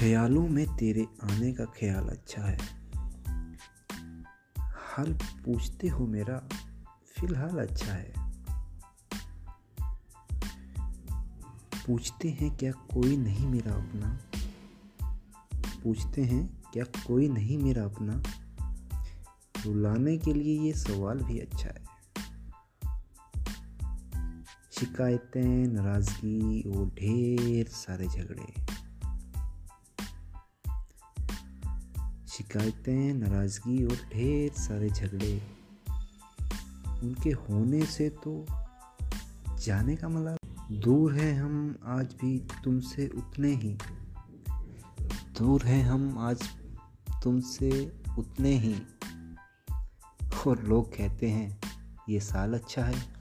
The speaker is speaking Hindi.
ख्यालों में तेरे आने का ख्याल अच्छा है। हाल पूछते हो मेरा, फ़िलहाल अच्छा है। पूछते हैं, क्या कोई नहीं मेरा अपना? पूछते हैं, क्या कोई नहीं मेरा अपना? रुलाने के लिए ये सवाल भी अच्छा है। शिकायतें, नाराज़गी और ढेर सारे झगड़े। शिकायतें, नाराज़गी और ढेर सारे झगड़े। उनके होने से तो जाने का मतलब दूर है हम आज भी तुमसे उतने ही। दूर हैं हम आज तुमसे उतने ही। और लोग कहते हैं, ये साल अच्छा है।